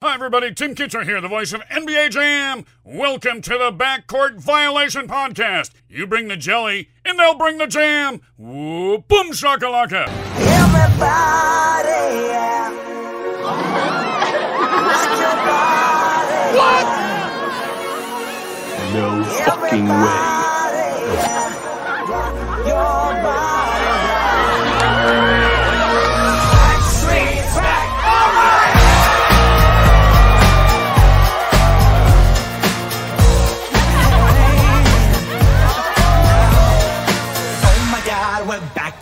Hi, everybody. Tim Kitzrow here, the voice of NBA Jam. Welcome to the Backcourt Violation Podcast. You bring the jelly, and they'll bring the jam. Woo, boom shakalaka. Everybody, yeah. Rock your body. No fucking way. Everybody, yeah.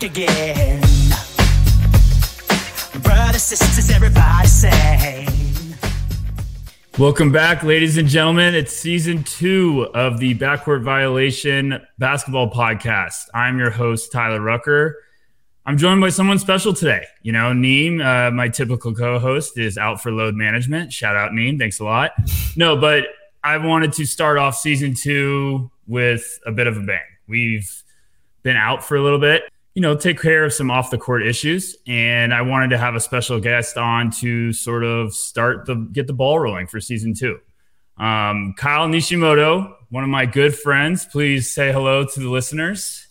Again. Brothers, sisters, everybody. Welcome back, ladies and gentlemen. It's season two of the Backcourt Violation Basketball Podcast. I'm your host, Tyler Rucker. I'm joined by someone special today. You know, Neem, uh, my typical co host, is out for load management. Shout out, Neem. Thanks a lot. No, but I wanted to start off season two with a bit of a bang. We've been out for a little bit, you know, take care of some off the court issues. And I wanted to have a special guest on to sort of start the get the ball rolling for season two. Um, Kyle Nishimoto, one of my good friends, please say hello to the listeners.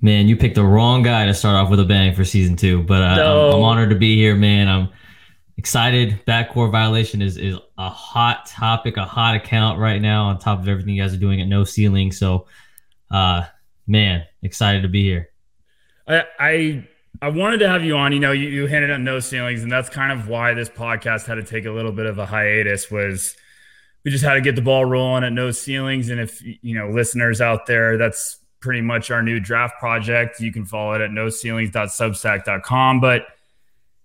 Man, you picked the wrong guy to start off with a bang for season two, but uh, No. I'm, I'm honored to be here, man. I'm excited. Backcourt violation is is a hot topic, a hot account right now. On top of everything you guys are doing at No Ceiling, so uh, man, excited to be here. I, I I wanted to have you on. You know, you, you hinted on no ceilings, and that's kind of why this podcast had to take a little bit of a hiatus. Was we just had to get the ball rolling at no ceilings, and if you know listeners out there, that's pretty much our new draft project. You can follow it at noceilings.substack.com. But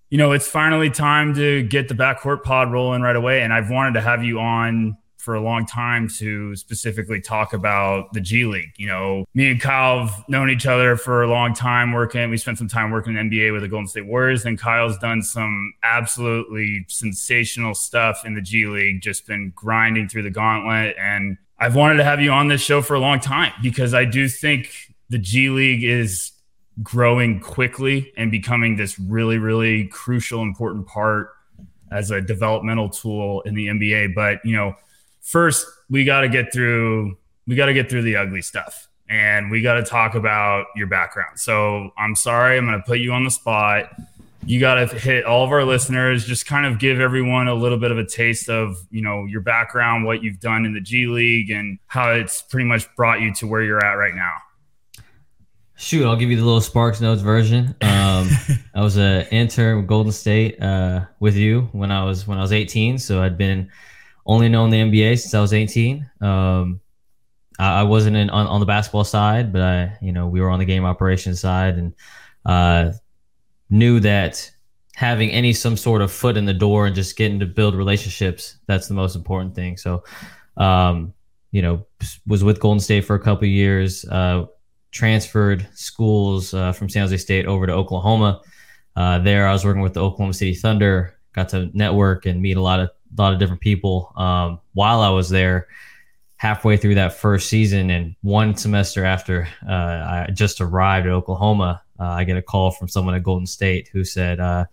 you know, it's finally time to get the backcourt pod rolling right away, and I've wanted to have you on for a long time to specifically talk about the G League. You know, me and Kyle have known each other for a long time working. We spent some time working in NBA with the Golden State Warriors, and Kyle's done some absolutely sensational stuff in the G League, just been grinding through the gauntlet. And I've wanted to have you on this show for a long time because I do think the G League is growing quickly and becoming this really, really crucial, important part as a developmental tool in the NBA. But, you know, first we got to get through we got to get through the ugly stuff and we got to talk about your background so i'm sorry i'm going to put you on the spot you got to hit all of our listeners just kind of give everyone a little bit of a taste of you know your background what you've done in the g league and how it's pretty much brought you to where you're at right now Shoot, I'll give you the little Sparks Notes version. Um, I was an intern with Golden State uh, with you when I was when I was 18. So I'd been only known the NBA since I was 18. Um, I, I wasn't in on, on the basketball side, but I, you know, we were on the game operations side, and uh, knew that having any some sort of foot in the door and just getting to build relationships that's the most important thing. So, um, you know, was with Golden State for a couple years. Uh, transferred schools uh, from San Jose State over to Oklahoma. Uh, there, I was working with the Oklahoma City Thunder. Got to network and meet a lot of a lot of different people um, while I was there. Halfway through that first season, and one semester after uh, I just arrived at Oklahoma, uh, I get a call from someone at Golden State who said, uh,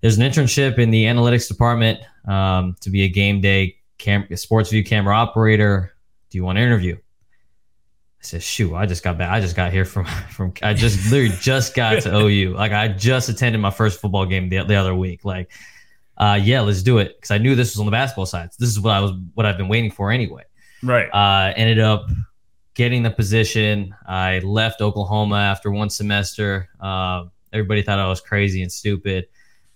"There's an internship in the analytics department um, to be a game day cam- sports view camera operator. Do you want to interview?" I said, "Shoot, I just got back. I just got here from from. I just literally just got to OU. Like I just attended my first football game the, the other week. Like, uh, yeah, let's do it because I knew this was on the basketball side. So This is what I was what I've been waiting for anyway. right Uh, ended up getting the position. I left Oklahoma after one semester. Uh, everybody thought I was crazy and stupid,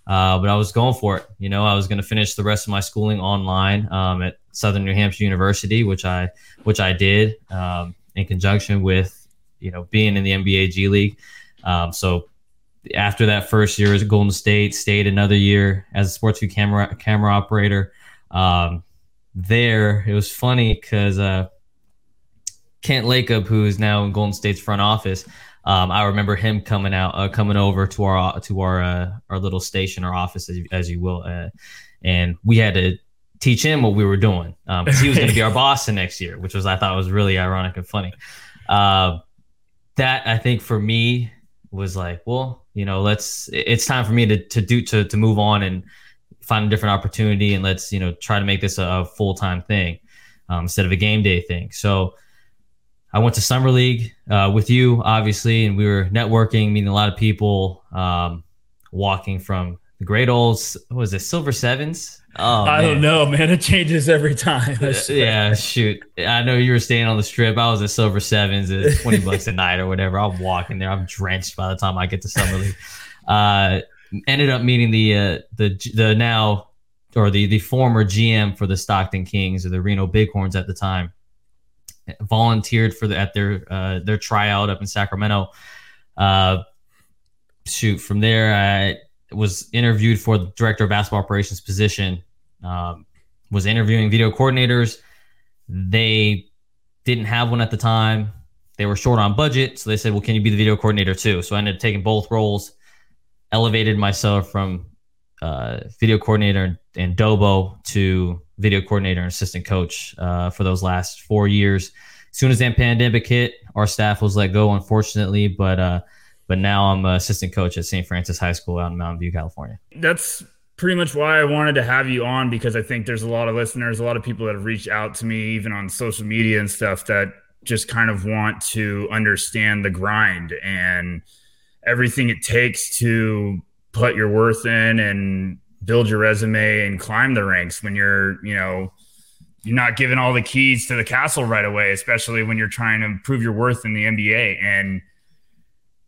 uh, but I was going for it. You know, I was going to finish the rest of my schooling online um, at Southern New Hampshire University, which I which I did um, in conjunction with you know being in the NBA G League. Um, so after that first year at Golden State, stayed another year as a sports view camera camera operator. Um, there, it was funny because uh, Kent Lacob, who is now in Golden State's front office, um, I remember him coming out, uh, coming over to our to our uh, our little station or office, as you, as you will, uh, and we had to teach him what we were doing because he was going to be our boss the next year, which was I thought was really ironic and funny. Uh, that I think for me was like, well, you know, let's. It's time for me to to do to to move on and find a different opportunity and let's you know try to make this a, a full time thing um, instead of a game day thing. So I went to summer league uh, with you, obviously, and we were networking, meeting a lot of people, um, walking from the great old what was it Silver Sevens. Oh, I man. don't know, man. It changes every time. yeah, shoot. I know you were staying on the strip. I was at Silver Sevens. It's twenty bucks a night or whatever. I'm walking there. I'm drenched by the time I get to summer league. Uh, ended up meeting the uh, the the now or the the former GM for the Stockton Kings or the Reno Bighorns at the time. Volunteered for the at their uh, their tryout up in Sacramento. Uh, shoot, from there I was interviewed for the director of basketball operations position. Um, was interviewing video coordinators. They didn't have one at the time. They were short on budget, so they said, "Well, can you be the video coordinator too?" So I ended up taking both roles, elevated myself from uh, video coordinator and, and Dobo to video coordinator and assistant coach uh, for those last four years. As soon as that pandemic hit, our staff was let go, unfortunately, but uh, but now I'm an assistant coach at St. Francis High School out in Mountain View, California. That's pretty much why I wanted to have you on because I think there's a lot of listeners, a lot of people that have reached out to me, even on social media and stuff, that just kind of want to understand the grind and everything it takes to put your worth in and build your resume and climb the ranks when you're, you know, you're not given all the keys to the castle right away, especially when you're trying to prove your worth in the NBA. And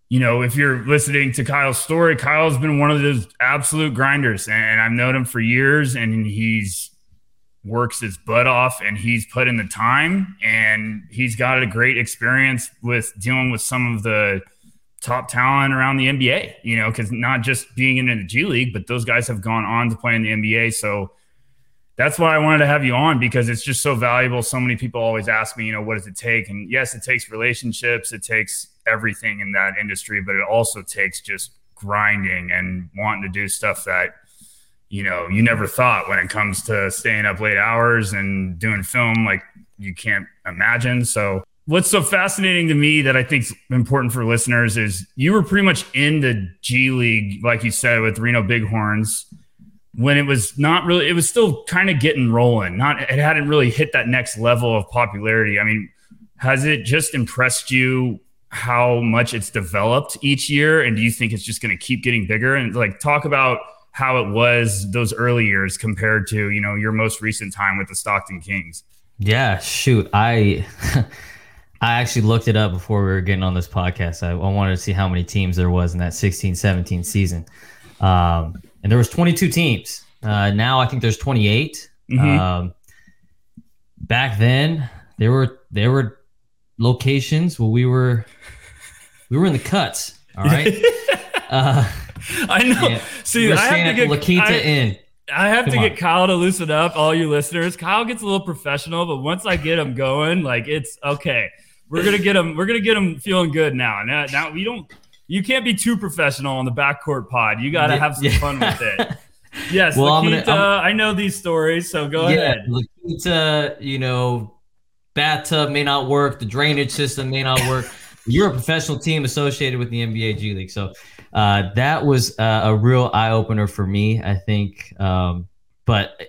you know, if you're listening to Kyle's story, Kyle's been one of those absolute grinders, and I've known him for years, and he's works his butt off, and he's put in the time, and he's got a great experience with dealing with some of the top talent around the NBA. You know, because not just being in the G League, but those guys have gone on to play in the NBA. So that's why I wanted to have you on because it's just so valuable. So many people always ask me, you know, what does it take? And yes, it takes relationships, it takes everything in that industry, but it also takes just grinding and wanting to do stuff that you know you never thought when it comes to staying up late hours and doing film like you can't imagine. So what's so fascinating to me that I think is important for listeners is you were pretty much in the G League, like you said, with Reno Bighorns when it was not really it was still kind of getting rolling. Not it hadn't really hit that next level of popularity. I mean, has it just impressed you how much it's developed each year and do you think it's just going to keep getting bigger and like talk about how it was those early years compared to you know your most recent time with the stockton kings Yeah, shoot. I I actually looked it up before we were getting on this podcast. I, I wanted to see how many teams there was in that 16, 17 season. Um, and there was 22 teams. Uh, now I think there's 28. Mhm. Um, back then there were there were locations where we were we were in the cuts. All right. uh, i know yeah. see we i have to get La Quinta I, Inn. I have to Come get kyle to loosen up all you listeners kyle gets a little professional but once i get him going like it's okay we're gonna get him we're gonna get him feeling good now now, now we don't you can't be too professional on the backcourt pod you gotta have some yeah. fun with it yes Well, I'm gonna- i know these stories so go yeah, ahead La Quinta, you know, bathtub may not work, the drainage system may not work. You're a professional team associated with the NBA G League, so uh, that was uh, a real eye opener for me. I think, um, but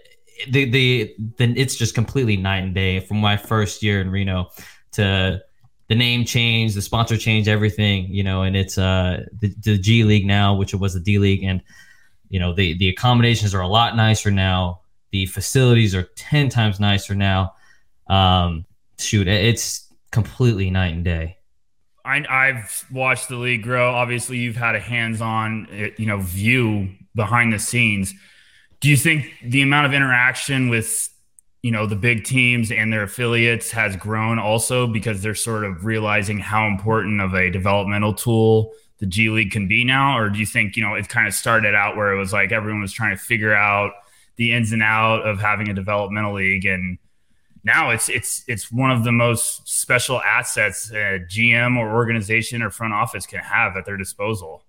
the the then it's just completely night and day from my first year in Reno to the name change, the sponsor change, everything, you know, and it's uh the, the G League now, which it was the D League, and you know the the accommodations are a lot nicer now. The facilities are ten times nicer now. Um, shoot, it's completely night and day. I, I've watched the league grow. Obviously, you've had a hands-on, uh, you know, view behind the scenes. Do you think the amount of interaction with, you know, the big teams and their affiliates has grown also because they're sort of realizing how important of a developmental tool the G League can be now? Or do you think, you know, it kind of started out where it was like everyone was trying to figure out the ins and out of having a developmental league and now it's it's it's one of the most special assets a GM or organization or front office can have at their disposal.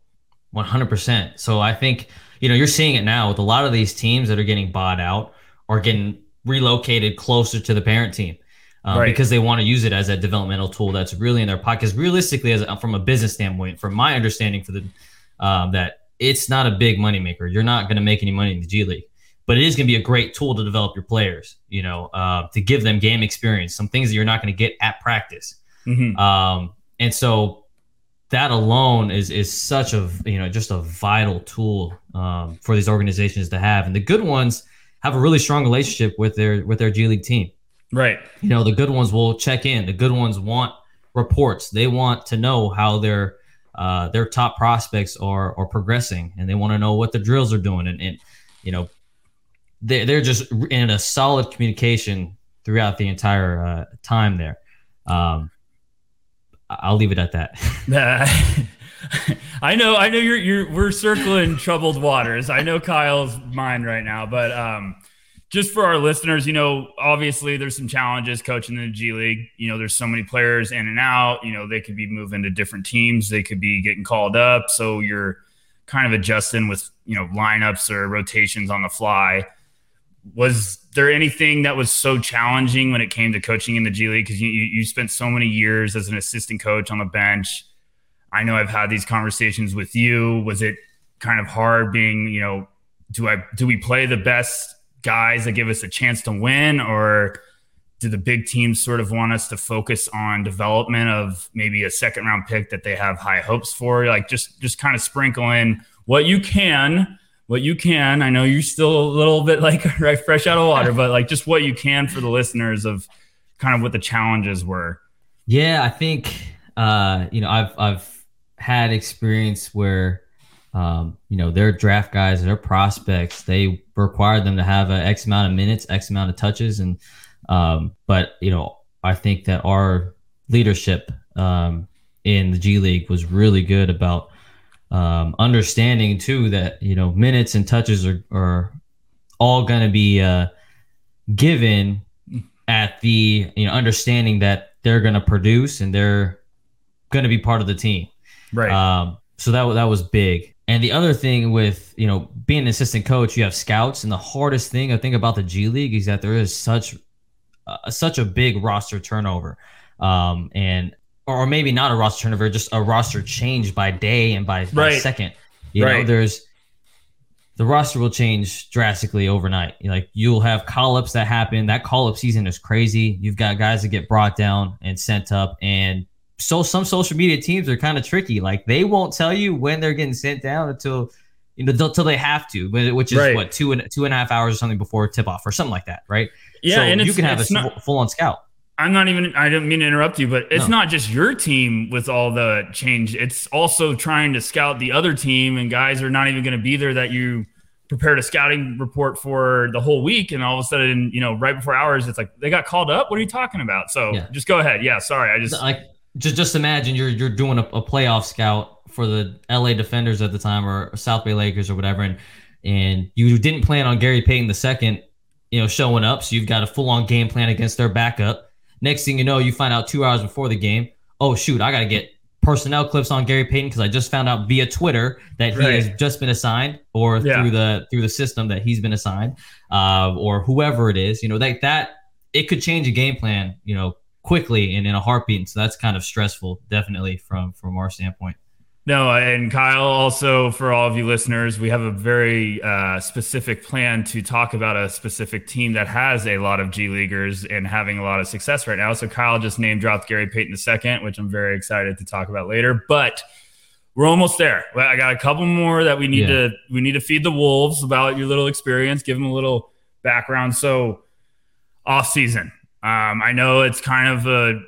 One hundred percent. So I think you know you're seeing it now with a lot of these teams that are getting bought out or getting relocated closer to the parent team. Um, Right. Because they want to use it as a developmental tool that's really in their pocket. Because realistically, as a, from a business standpoint, from my understanding, for the um, that it's not a big moneymaker. You're not going to make any money in the G League. but it is going to be a great tool to develop your players. You know, uh, to give them game experience, some things that you're not going to get at practice. Mhm. Um, and so that alone is is such a you know just a vital tool um, for these organizations to have. And the good ones have a really strong relationship with their with their G League team. Right. You know, the good ones will check in. The good ones want reports. They want to know how their uh, their top prospects are are progressing, and they want to know what the drills are doing. And, and you know, they they're just in a solid communication throughout the entire uh, time there. Um, I'll leave it at that. I know, I know you're you're we're circling troubled waters. I know Kyle's mind right now, but um just for our listeners, you know, obviously there's some challenges coaching in the G League. You know, there's so many players in and out. You know, they could be moving to different teams. They could be getting called up. So you're kind of adjusting with, you know, lineups or rotations on the fly. Was there anything that was so challenging when it came to coaching in the G League? Because you, you you spent so many years as an assistant coach on the bench. I know I've had these conversations with you. Was it kind of hard being, you know, do I do we play the best guys that give us a chance to win or do the big teams sort of want us to focus on development of maybe a second round pick that they have high hopes for? Like just just kind of sprinkle in what you can what you can. I know you're still a little bit like right fresh out of water but like just what you can for the listeners of kind of what the challenges were. Yeah, I think uh, you know I've I've had experience where um, you know their draft guys, their prospects, they require them to have a X amount of minutes, X amount of touches, and um, but you know I think that our leadership um, in the G League was really good about um, understanding too that you know minutes and touches are, are all going to be uh, given at the you know understanding that they're going to produce and they're going to be part of the team. Right Um, so that that was big. And the other thing with you know being an assistant coach, you have scouts, and the hardest thing I think about the G League is that there is such uh, such a big roster turnover, um, and or maybe not a roster turnover, just a roster change by day and by, by Right. second. You know, Right. there's the roster will change drastically overnight. Like you'll have call ups that happen. That call up season is crazy. You've got guys that get brought down and sent up, and so some social media teams are kind of tricky. Like they won't tell you when they're getting sent down until you know until they have to, which is Right. what two and two and a half hours or something before tip off or something like that, right? yeah so and you can have a not, full on scout. I'm not even. I didn't mean to interrupt you, but it's No. not just your team with all the change. It's also trying to scout the other team, and guys are not even going to be there that you prepared a scouting report for the whole week, and all of a sudden, you know, right before hours, it's like they got called up. What are you talking about? So Yeah. just go ahead. Yeah, sorry, I just like just just imagine you're you're doing a, a playoff scout for the LA D-Fenders at the time or South Bay Lakers or whatever, and and you didn't plan on Gary Payton the second, you know, showing up. So you've got a full on game plan against their backup. Next thing you know, you find out two hours before the game, oh shoot, I got to get personnel clips on Gary Payton because I just found out via Twitter that he has just been assigned, or Yeah. through the through the system that he's been assigned, uh, or whoever it is. You know, like that, it could change a game plan. You know, quickly and in a heartbeat. And so that's kind of stressful, definitely from from our standpoint. No, and Kyle, also for all of you listeners, we have a very uh, specific plan to talk about a specific team that has a lot of G Leaguers and having a lot of success right now. So Kyle just name dropped Gary Payton II, which I'm very excited to talk about later. But we're almost there. I got a couple more that we need Yeah. to we need to feed the wolves about your little experience, give them a little background. So off season, um, I know it's kind of a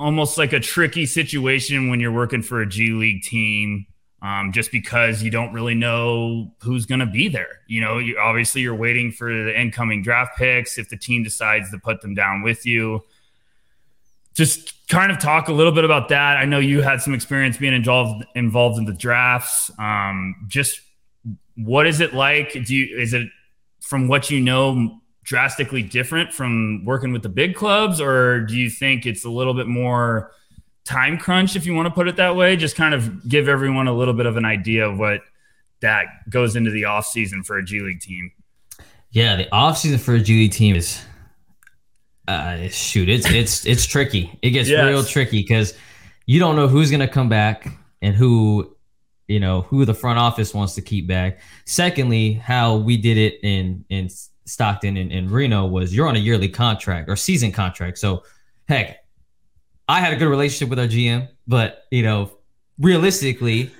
almost like a tricky situation when you're working for a G League team, um, just because you don't really know who's going to be there. You know, you, obviously you're waiting for the incoming draft picks. If the team decides to put them down with you, just kind of talk a little bit about that. I know you had some experience being involved involved in the drafts. Um, just what is it like? Do you is it from what you know drastically different from working with the big clubs, or do you think it's a little bit more time crunch, if you want to put it that way? Just kind of give everyone a little bit of an idea of what that goes into the off season for a G League team. Yeah, the off season for a G League team is uh shoot, it's it's it's tricky. It gets Yes. real tricky because you don't know who's gonna come back and who you know, who the front office wants to keep back. Secondly, how we did it in in Stockton and, and Reno was you're on a yearly contract or season contract. So heck, I had a good relationship with our GM, but you know, realistically,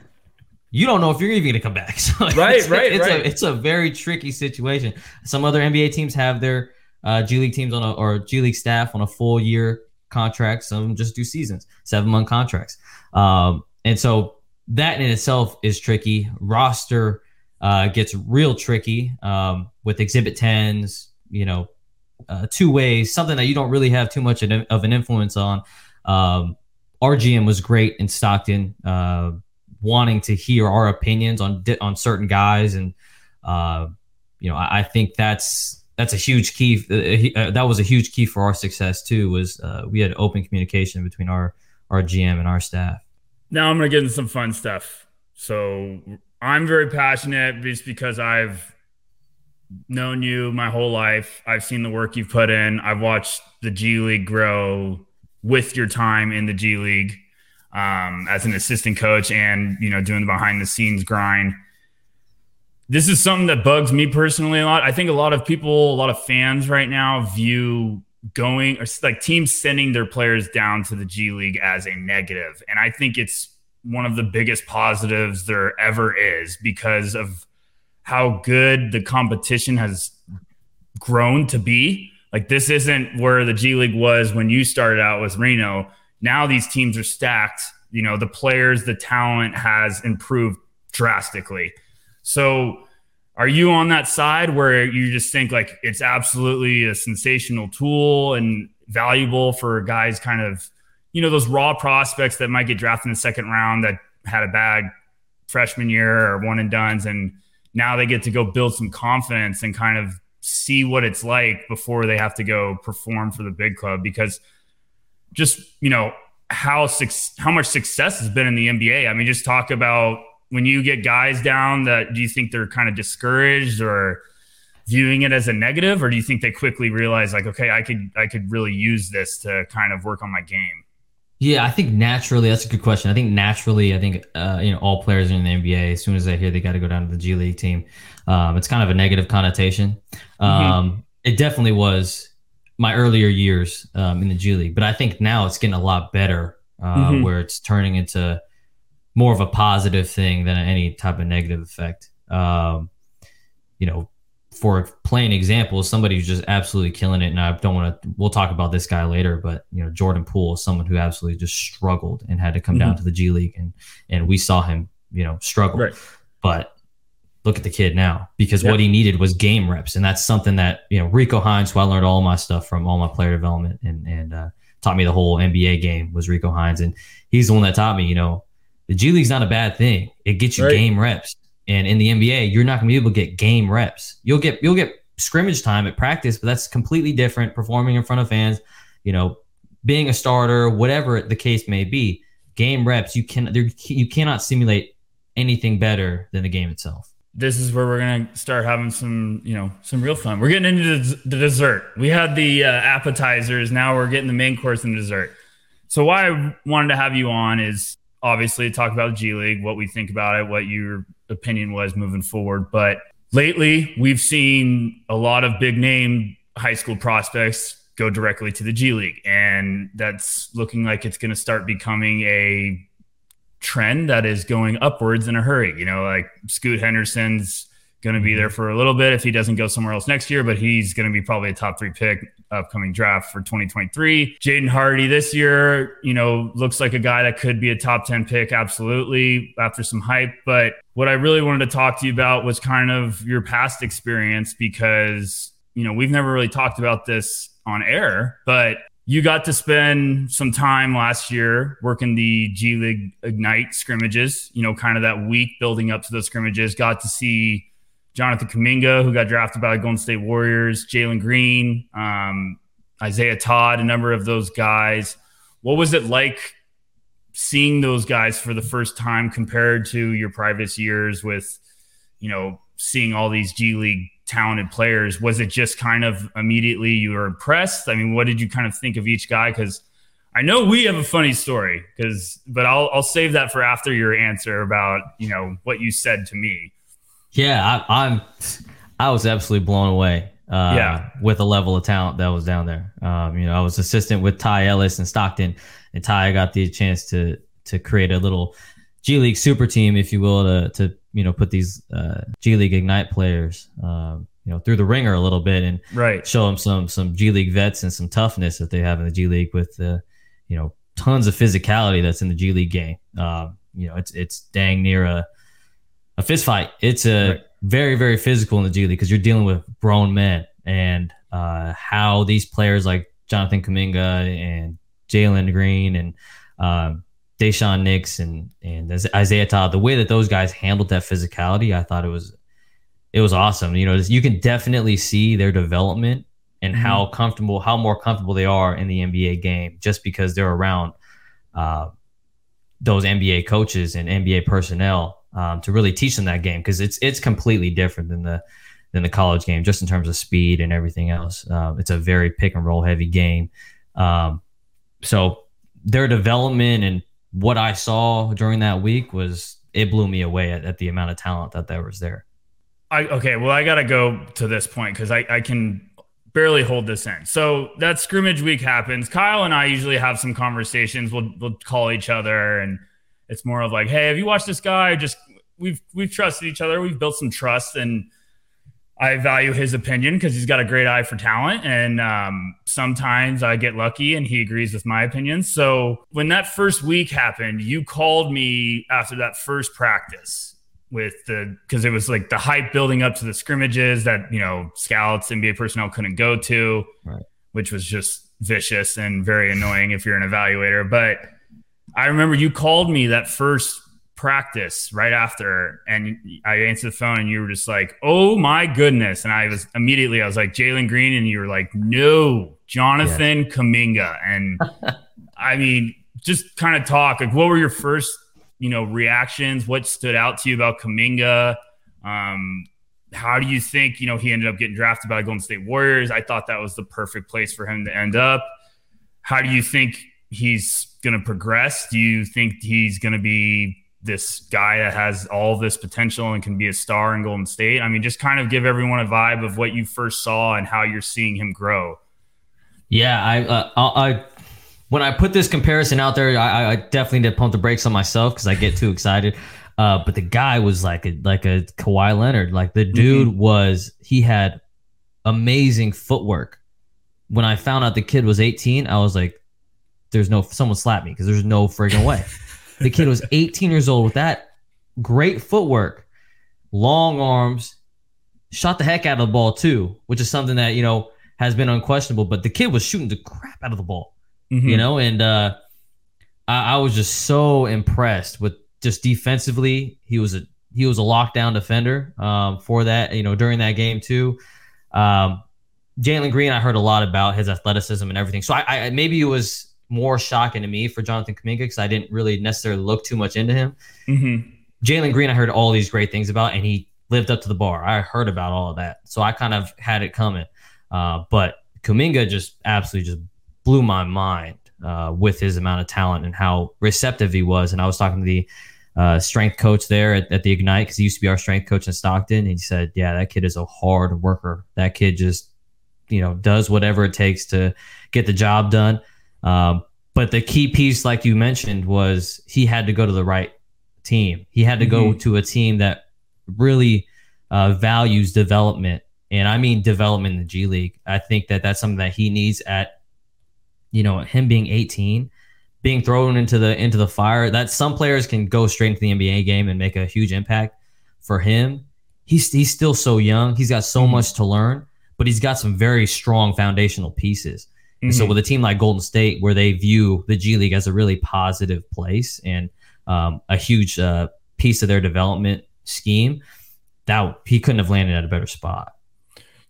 you don't know if you're even going to come back. So right, it's, right, it's right. A, it's a very tricky situation. Some other NBA teams have their uh, G League teams on a or G League staff on a full year contract. Some just do seasons, seven month contracts. Um, and so that in itself is tricky. Roster uh, gets real tricky um, with exhibit 10s, you know, uh, two ways, something that you don't really have too much of an influence on. Um, RGM was great in Stockton, uh, wanting to hear our opinions on on certain guys, and uh, you know, I, I, think that's that's a huge key. Uh, uh, that was a huge key for our success too. Was uh, we had open communication between our our GM and our staff. Now I'm gonna get into some fun stuff. So I'm very passionate just because I've known you my whole life. I've seen the work you've put in. I've watched the G League grow with your time in the G League um, as an assistant coach and, you know, doing the behind the scenes grind. This is something that bugs me personally a lot. I think a lot of people, a lot of fans right now view going or like teams sending their players down to the G League as a negative. And I think it's one of the biggest positives there ever is because of how good the competition has grown to be. Like this isn't where the G League was when you started out with Reno. Now these teams are stacked. You know, the players, the talent has improved drastically. So are you on that side where you just think like it's absolutely a sensational tool and valuable for guys kind of you know, those raw prospects that might get drafted in the second round that had a bad freshman year or one and dones, and now they get to go build some confidence and kind of see what it's like before they have to go perform for the big club. Because just you know how how much success has been in the NBA. I mean, just talk about when you get guys down that do you think they're kind of discouraged or viewing it as a negative? Or do you think they quickly realize like okay I could I could really use this to kind of work on my game yeah, I think naturally that's a good question. I think naturally, I think uh, you know all players in the NBA as soon as they hear they got to go down to the G League team, um, it's kind of a negative connotation. Mm-hmm. Um, it definitely was my earlier years um, in the G League, but I think now it's getting a lot better, uh, mm-hmm. where it's turning into more of a positive thing than any type of negative effect. Um, you know, for a plain example, somebody who's just absolutely killing it, and I don't want to. We'll talk about this guy later, but you know, Jordan Poole is someone who absolutely just struggled and had to come mm-hmm. down to the G League, and and we saw him, you know, struggle. Right. But look at the kid now, because what he needed was game reps, and that's something that you know Rico Hines, who I learned all my stuff from, all my player development, and and uh, taught me the whole NBA game was Rico Hines, and he's the one that taught me, you know, the G League's not a bad thing. It gets you right. game reps and in the NBA, you're not going to be able to get game reps. You'll get you'll get scrimmage time at practice, but that's completely different. Performing in front of fans, you know, being a starter, whatever the case may be, game reps you can you cannot simulate anything better than the game itself. This is where we're gonna start having some, you know, some real fun. We're getting into the dessert. We had the uh, appetizers. Now we're getting the main course and dessert. So why I wanted to have you on is obviously talk about G League, what we think about it, what your opinion was moving forward. But lately, we've seen a lot of big name high school prospects go directly to the G League. And that's looking like it's going to start becoming a trend that is going upwards in a hurry. You know, like Scoot Henderson's going to be mm-hmm. there for a little bit if he doesn't go somewhere else next year, but he's going to be probably a top three pick upcoming draft for 2023. Jaden Hardy this year, you know, looks like a guy that could be a top 10 pick, absolutely, after some hype. But what I really wanted to talk to you about was kind of your past experience because, you know, we've never really talked about this on air, but you got to spend some time last year working the G League Ignite scrimmages, you know, kind of that week building up to those scrimmages, got to see Jonathan Kuminga, who got drafted by the Golden State Warriors, Jalen Green, um, Isaiah Todd, a number of those guys. What was it like seeing those guys for the first time compared to your previous years with, you know, seeing all these G League talented players? Was it just kind of immediately you were impressed? I mean, what did you kind of think of each guy? Because I know we have a funny story because, but I'll I'll save that for after your answer about you know what you said to me. Yeah, I, I'm. I was absolutely blown away. Uh, Yeah. with the level of talent that was down there. Um, you know, I was assistant with Ty Ellis and Stockton, and Ty got the chance to to create a little G League super team, if you will, to to you know put these uh, G League Ignite players, um, you know, through the ringer a little bit and Right. show them some some G League vets and some toughness that they have in the G League with the you know tons of physicality that's in the G League game. Um, you know, it's it's dang near a a fist fight. It's a Right. very very physical in the G League because you're dealing with grown men and uh, how these players like Jonathan Kuminga and Jalen Green and um, Daishen Nix and and Isaiah Todd, the way that those guys handled that physicality, I thought it was it was awesome. You know, you can definitely see their development and how comfortable, how more comfortable they are in the NBA game just because they're around uh, those NBA coaches and NBA personnel um, to really teach them that game because it's it's completely different than the than the college game just in terms of speed and everything else. Um, it's a very pick and roll heavy game. Um, so their development and what I saw during that week was it blew me away at, at the amount of talent that there was there. I okay, well, I gotta go to this point because I, I can barely hold this in. So that scrimmage week happens. Kyle and I usually have some conversations. We'll we'll call each other and it's more of like, hey, have you watched this guy? Just we've we've trusted each other. We've built some trust and I value his opinion because he's got a great eye for talent. And um, sometimes I get lucky and he agrees with my opinion. So when that first week happened, you called me after that first practice with the because it was like the hype building up to the scrimmages that you know scouts and NBA personnel couldn't go to, Right. which was just vicious and very annoying if you're an evaluator. But I remember you called me that first practice right after, and I answered the phone, and you were just like, "Oh my goodness!" And I was immediately I was like Jalen Green, and you were like, "No, Jonathan Kuminga," and I mean, just kind of talk like, what were your first you know reactions? What stood out to you about Kuminga? Um, how do you think you know he ended up getting drafted by the Golden State Warriors? I thought that was the perfect place for him to end up. How do you think he's going to progress? Do you think he's going to be this guy that has all this potential and can be a star in Golden State? I mean, just kind of give everyone a vibe of what you first saw and how you're seeing him grow. Yeah, I, uh, I, I when I put this comparison out there, I, I definitely did pump the brakes on myself because I get too excited. Uh, but the guy was like a like a Kawhi Leonard. Like the dude was, he had amazing footwork. When I found out the kid was 18, I was like, "There's no someone slapped me because there's no friggin' way." the kid was 18 years old with that great footwork, long arms, shot the heck out of the ball too, which is something that you know has been unquestionable. But the kid was shooting the crap out of the ball, you know, and uh, I, I was just so impressed with just defensively. He was a he was a lockdown defender um, for that, you know, during that game too. Um, Jalen Green, I heard a lot about his athleticism and everything. So I, I maybe it was more shocking to me for Jonathan Kuminga because I didn't really necessarily look too much into him. Mm-hmm. Jalen Green, I heard all these great things about, and he lived up to the bar. I heard about all of that, so I kind of had it coming. Uh, but Kuminga just absolutely just blew my mind uh, with his amount of talent and how receptive he was. And I was talking to the uh, strength coach there at, at the Ignite because he used to be our strength coach in Stockton, and he said, "Yeah, that kid is a hard worker. That kid just, you know, does whatever it takes to get the job done." Um, but the key piece, like you mentioned, was he had to go to the right team. He had to go to a team that really uh, values development, and I mean development in the G League. I think that that's something that he needs at, you know, him being 18, being thrown into the into the fire. That some players can go straight into the NBA game and make a huge impact. For him, he's he's still so young. He's got so much to learn, but he's got some very strong foundational pieces. And so with a team like Golden State, where they view the G League as a really positive place and um, a huge uh, piece of their development scheme, that he couldn't have landed at a better spot.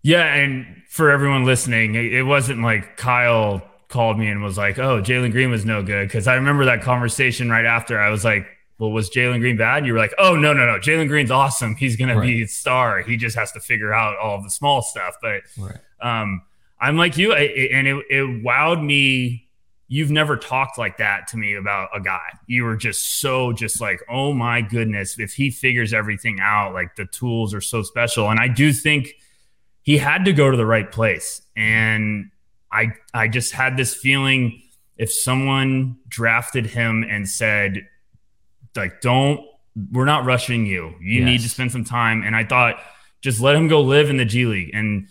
Yeah, and for everyone listening, it wasn't like Kyle called me and was like, "Oh, Jalen Green was no good." Because I remember that conversation right after. I was like, "Well, was Jalen Green bad?" And you were like, "Oh, no, no, no. Jalen Green's awesome. He's gonna be a star. He just has to figure out all the small stuff." But Right. um, I'm like you, I, and it, it wowed me. you've never talked like that to me about a guy. You were just so just like, oh my goodness, if he figures everything out, like the tools are so special. And I do think he had to go to the right place. And I I just had this feeling if someone drafted him and said, like, don't we're not rushing you. You Yes. need to spend some time. And I thought, just let him go live in the G League. And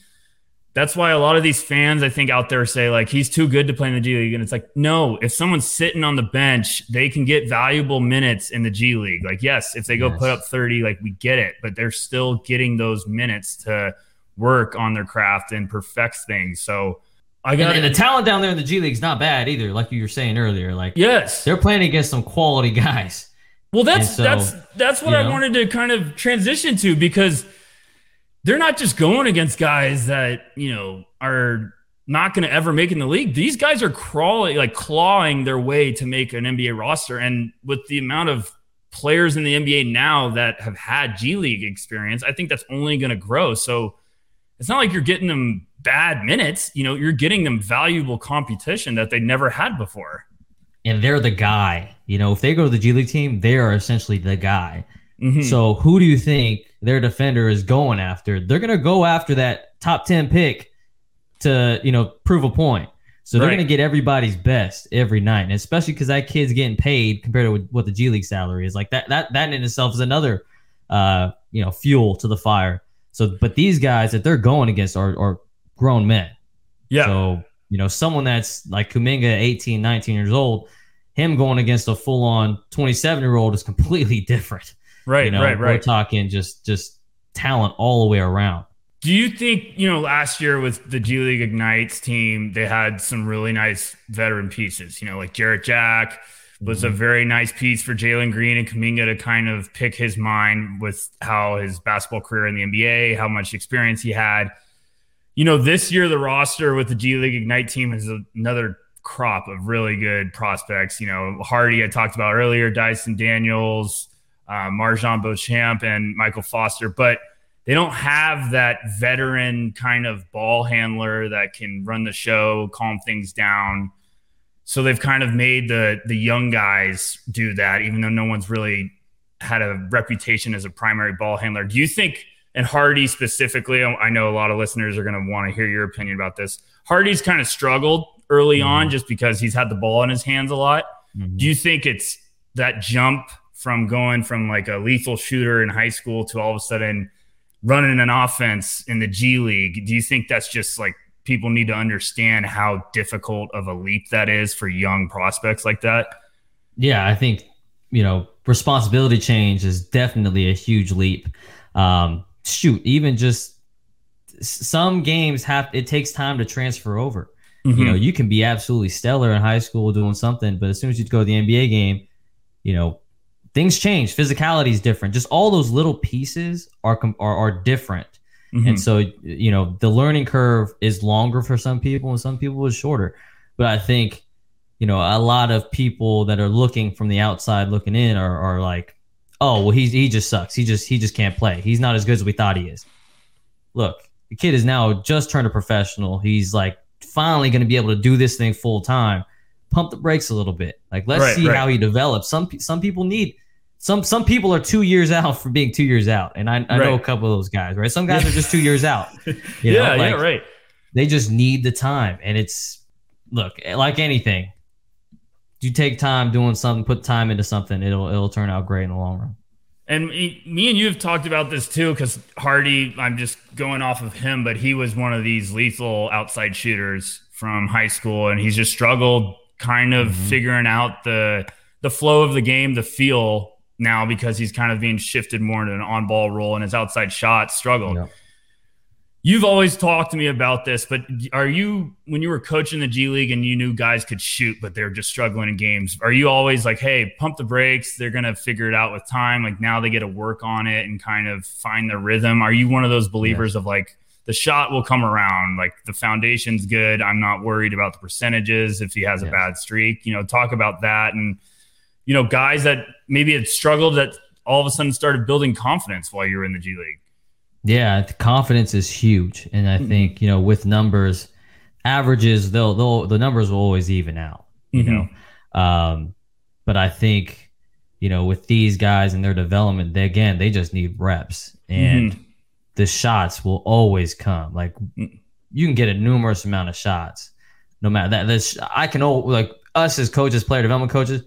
that's why a lot of these fans, I think, out there say, like, he's too good to play in the G League. And it's like, no, if someone's sitting on the bench, they can get valuable minutes in the G League. Like, yes, if they go Yes. put up 30, like, we get it, but they're still getting those minutes to work on their craft and perfect things. So I got and the talent down there in the G League's not bad either, like you were saying earlier. Like Yes. they're playing against some quality guys. Well, that's so, that's that's what I know. wanted to kind of transition to because they're not just going against guys that you know are not going to ever make in the league. These guys are crawling, like clawing their way to make an NBA roster, and with the amount of players in the NBA now that have had G League experience, I think that's only going to grow. So it's not like you're getting them bad minutes. You know, you're getting them valuable competition that they never had before. And they're the guy. You know, if they go to the G League team, they are essentially the guy. Mhm. So who do you think their defender is going after? They're gonna go after that top 10 pick to, you know, prove a point. So they're Right. gonna get everybody's best every night. And especially because that kid's getting paid compared to what the G League salary is. Like that that that in itself is another uh, you know, fuel to the fire. So but these guys that they're going against are are grown men. yeah, So, you know, someone that's like Kuminga, 18, 19 years old, him going against a full on 27 year old is completely different. Right, you know, right, We're right. talking just just talent all the way around. Do you think, you know, last year with the G League Ignites team, they had some really nice veteran pieces, you know, like Jarrett Jack was a mm-hmm. very nice piece for Jalen Green and Kuminga to kind of pick his mind with how his basketball career in the NBA, how much experience he had. You know, this year the roster with the G League Ignite team is another crop of really good prospects. You know, Hardy I talked about earlier, Dyson Daniels, uh, MarJon Beauchamp, and Michael Foster, but they don't have that veteran kind of ball handler that can run the show, calm things down. So they've kind of made the the young guys do that, even though no one's really had a reputation as a primary ball handler. Do you think, and Hardy specifically, I know a lot of listeners are going to want to hear your opinion about this. Hardy's kind of struggled early on just because he's had the ball in his hands a lot. Do you think it's that jump from going from like a lethal shooter in high school to all of a sudden running an offense in the G League? Do you think that's just like people need to understand how difficult of a leap that is for young prospects like that? Yeah, I think you know responsibility change is definitely a huge leap. Um, shoot, even just some games have it takes time to transfer over. You know, you can be absolutely stellar in high school doing something, but as soon as you go to the NBA game, you know, things change. Physicality is different. Just all those little pieces are are, are different. Mhm. And so, you know, the learning curve is longer for some people and some people is shorter. But I think, you know, a lot of people that are looking from the outside looking in are, are like, oh, well, he's, he just sucks. He just, he just can't play. He's not as good as we thought he is. Look, the kid is now just turned a professional. He's like finally going to be able to do this thing full time. Pump the brakes a little bit. Like, let's Right, see right. how he develops. Some, some people need, some some people are two years out for being two years out, and I, I know a couple of those guys. Right, some guys are just two years out. You yeah, know, like, yeah, right. They just need the time, and it's look eh, like anything. You take time doing something, put time into something, it'll it'll turn out great in the long run. And me me and you have talked about this too, because Hardy, I'm just going off of him, but he was one of these lethal outside shooters from high school, and he's just struggled kind of mm-hmm. figuring out the the flow of the game, the feel now because he's kind of being shifted more into an on ball role, and his outside shot struggled. Yeah. You've always talked to me about this, but are you when you were coaching the G League and you knew guys could shoot, but they're just struggling in games? Are you always like, hey, pump the brakes? They're gonna figure it out with time. Like now they get to work on it and kind of find their rhythm. Are you one of those believers of like the shot will come around, like the foundation's good. I'm not worried about the percentages if he has a bad streak. You know, talk about that and you know, guys that maybe had struggled that all of a sudden started building confidence while you were in the G League. Yeah, the confidence is huge, and Mm-hmm. I think you know with numbers, averages they'll they'll the numbers will always even out. you Mhm. know. Um, but I think, you know, with these guys and their development, they again they just need reps, and the shots will always come. Like Mm. you can get a numerous amount of shots, no matter that. This I can all like us as coaches, player development coaches,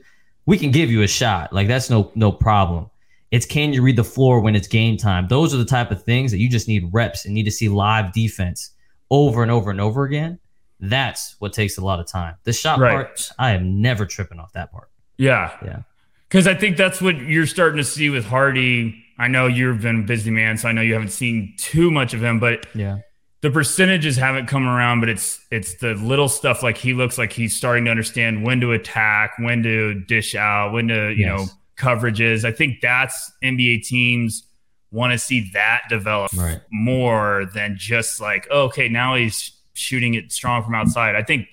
we can give you a shot. Like that's no no problem. It's can you read the floor when it's game time? Those are the type of things that you just need reps and need to see live defense over and over and over again. That's what takes a lot of time. The shot Right. part, I am never tripping off that part. Yeah. Yeah. Because I think that's what you're starting to see with Hardy. I know you've been a busy man, so I know you haven't seen too much of him, but Yeah. the percentages haven't come around, but it's it's the little stuff like he looks like he's starting to understand when to attack, when to dish out, when to, you know, coverages. I think that's NBA teams want to see that develop Right. more than just like, oh, okay, now he's shooting it strong from outside. I think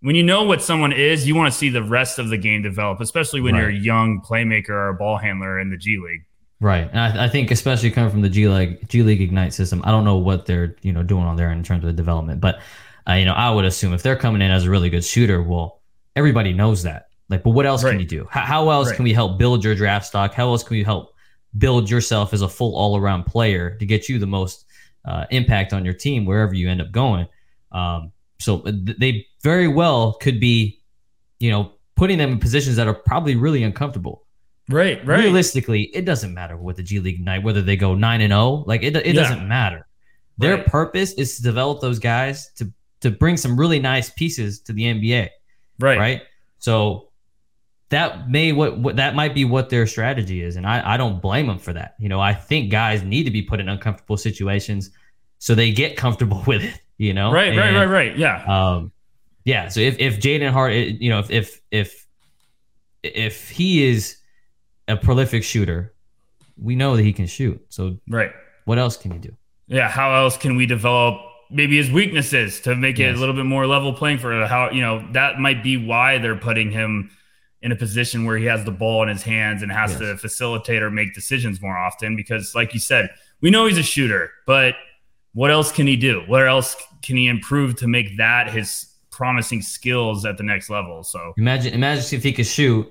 when you know what someone is, you want to see the rest of the game develop, especially when you're a young playmaker or a ball handler in the G League. Right, and I, I think especially coming from the G League G League Ignite system, I don't know what they're you know doing on there in terms of the development, but uh, you know I would assume if they're coming in as a really good shooter, well, everybody knows that. Like, but what else Right. can you do? How, how else Right. can we help build your draft stock? How else can we help build yourself as a full all around player to get you the most uh, impact on your team wherever you end up going? Um, so uh, th- they very well could be, you know, putting them in positions that are probably really uncomfortable Right, realistically, it doesn't matter what the G League Ignite, whether they go nine and zero, like it, it Yeah. doesn't matter. Their Right. purpose is to develop those guys to to bring some really nice pieces to the NBA, right, right? So that may what, what that might be what their strategy is, and I I don't blame them for that. You know, I think guys need to be put in uncomfortable situations so they get comfortable with it. You know, right, right, And, right, right. Yeah, um, yeah. So if if Jaden Hardy, you know, if if if if he is a prolific shooter, we know that he can shoot. So right. what else can you do? Yeah, how else can we develop maybe his weaknesses to make it a little bit more level playing for how you know that might be why they're putting him in a position where he has the ball in his hands and has Yes. to facilitate or make decisions more often because like you said, we know he's a shooter, but what else can he do? What else can he improve to make that his promising skills at the next level? So Imagine imagine if he could shoot